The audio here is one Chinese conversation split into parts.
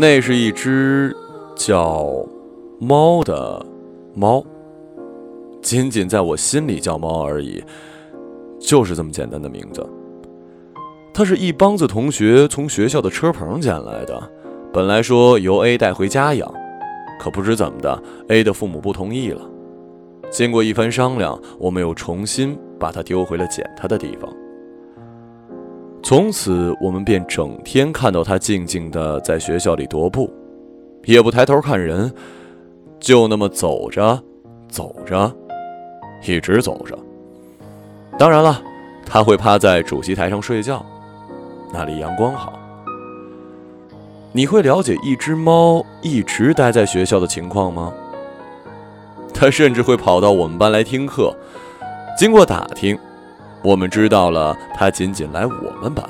那是一只叫猫的猫，仅仅在我心里叫猫而已，就是这么简单的名字。它是一帮子同学从学校的车棚捡来的，本来说由 A 带回家养，可不知怎么的，A 的父母不同意了。经过一番商量，我们又重新把它丢回了捡它的地方。从此，我们便整天看到它静静地在学校里踱步，也不抬头看人，就那么走着，走着，一直走着。当然了，它会趴在主席台上睡觉。那里阳光好。你会了解一只猫一直待在学校的情况吗？它甚至会跑到我们班来听课。经过打听，我们知道了他仅仅来我们班。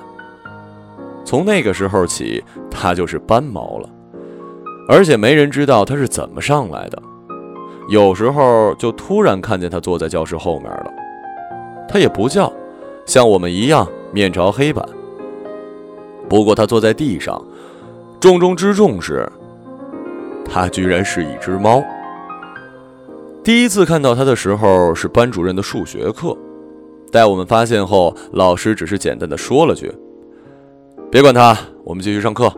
从那个时候起，他就是班猫了。而且没人知道他是怎么上来的。有时候就突然看见他坐在教室后面了。他也不叫，像我们一样面朝黑板。不过他坐在地上，重中之重是，他居然是一只猫。第一次看到他的时候是班主任的数学课，待我们发现后，老师只是简单的说了句：“别管他，我们继续上课。”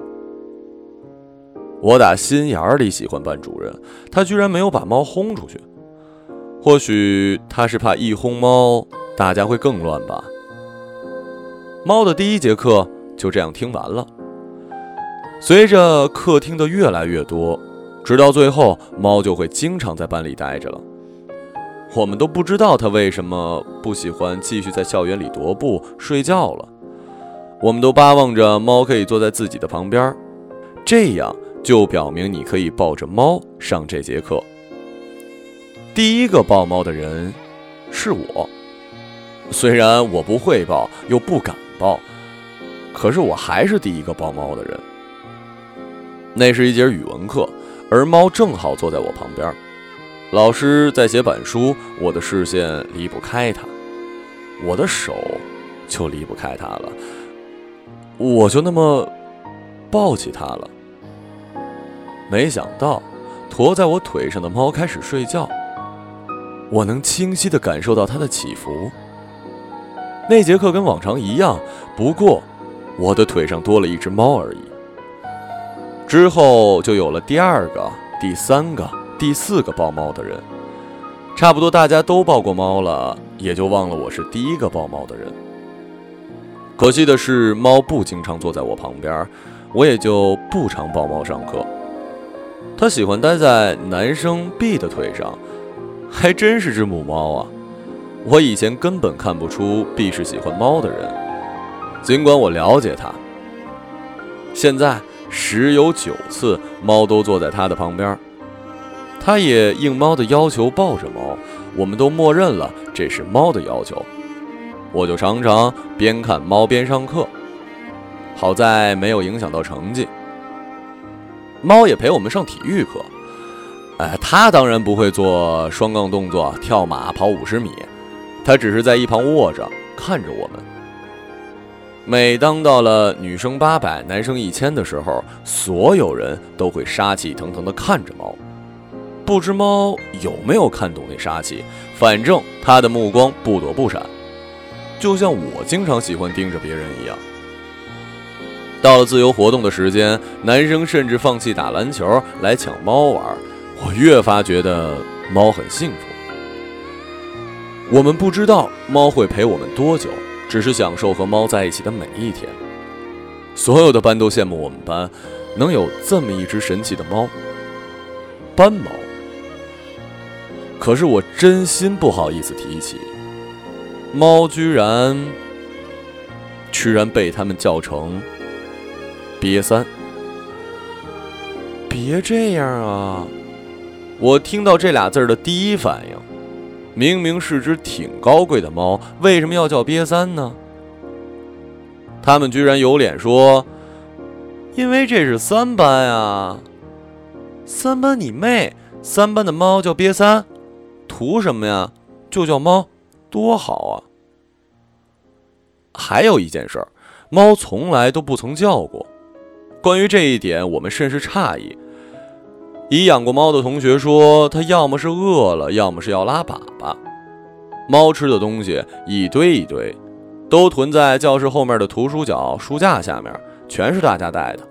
我打心眼里喜欢班主任，他居然没有把猫轰出去。或许他是怕一轰猫，大家会更乱吧。猫的第一节课。就这样听完了。随着课听的越来越多，直到最后，猫就会经常在班里待着了。我们都不知道它为什么不喜欢继续在校园里踱步睡觉了。我们都巴望着猫可以坐在自己的旁边，这样就表明你可以抱着猫上这节课。第一个抱猫的人是我，虽然我不会抱，又不敢抱。可是我还是第一个抱猫的人。那是一节语文课，而猫正好坐在我旁边。老师在写板书，我的视线离不开他，我的手就离不开他了。我就那么抱起他了。没想到，驮在我腿上的猫开始睡觉，我能清晰地感受到它的起伏。那节课跟往常一样，不过。我的腿上多了一只猫而已。之后就有了第二个、第三个、第四个抱猫的人，差不多大家都抱过猫了，也就忘了我是第一个抱猫的人。可惜的是，猫不经常坐在我旁边，我也就不常抱猫上课。它喜欢待在男生 B 的腿上，还真是只母猫啊！我以前根本看不出 B 是喜欢猫的人。尽管我了解它，现在十有九次猫都坐在它的旁边，他也应猫的要求抱着猫，我们都默认了这是猫的要求，我就常常边看猫边上课，好在没有影响到成绩。猫也陪我们上体育课，哎，它当然不会做双杠动作、跳马、跑五十米，它只是在一旁卧着看着我们。每当到了女生八百、男生一千的时候，所有人都会杀气腾腾地看着猫。不知猫有没有看懂那杀气，反正他的目光不躲不闪，就像我经常喜欢盯着别人一样。到了自由活动的时间，男生甚至放弃打篮球来抢猫玩，我越发觉得猫很幸福。我们不知道猫会陪我们多久。只是享受和猫在一起的每一天。所有的班都羡慕我们班能有这么一只神奇的猫——斑猫。可是我真心不好意思提起，猫居然居然被他们叫成“瘪三”。别这样啊！我听到这俩字的第一反应。明明是只挺高贵的猫，为什么要叫瘪三呢？他们居然有脸说：“因为这是三班啊！”三班你妹！三班的猫叫瘪三，图什么呀？就叫猫，多好啊！还有一件事儿，猫从来都不曾叫过，关于这一点，我们甚是诧异。已养过猫的同学说，它要么是饿了，要么是要拉粑粑。猫吃的东西一堆一堆，都囤在教室后面的图书角书架下面，全是大家带的。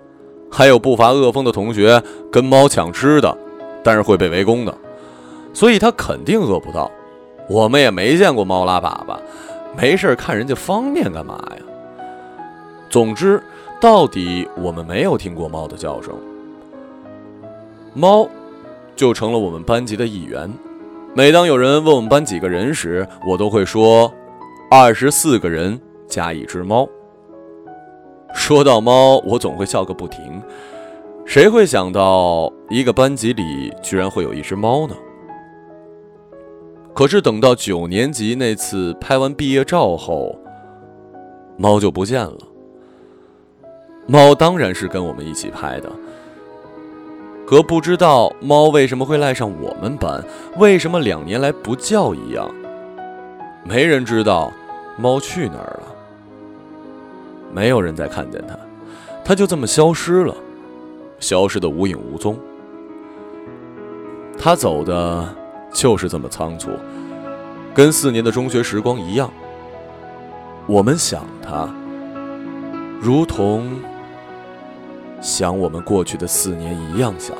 还有不乏恶风的同学跟猫抢吃的，但是会被围攻的，所以他肯定饿不到。我们也没见过猫拉粑粑，没事看人家方便干嘛呀？总之，到底我们没有听过猫的叫声。猫就成了我们班级的一员。每当有人问我们班几个人时，我都会说：二十四个人加一只猫。说到猫，我总会笑个不停。谁会想到一个班级里居然会有一只猫呢？可是等到九年级那次拍完毕业照后，猫就不见了。猫当然是跟我们一起拍的，可不知道猫为什么会赖上我们班，为什么两年来不叫一样，没人知道猫去哪儿了。没有人再看见它，它就这么消失了，消失的无影无踪。它走的就是这么仓促，跟四年的中学时光一样。我们想他，如同。想我们过去的四年一样想。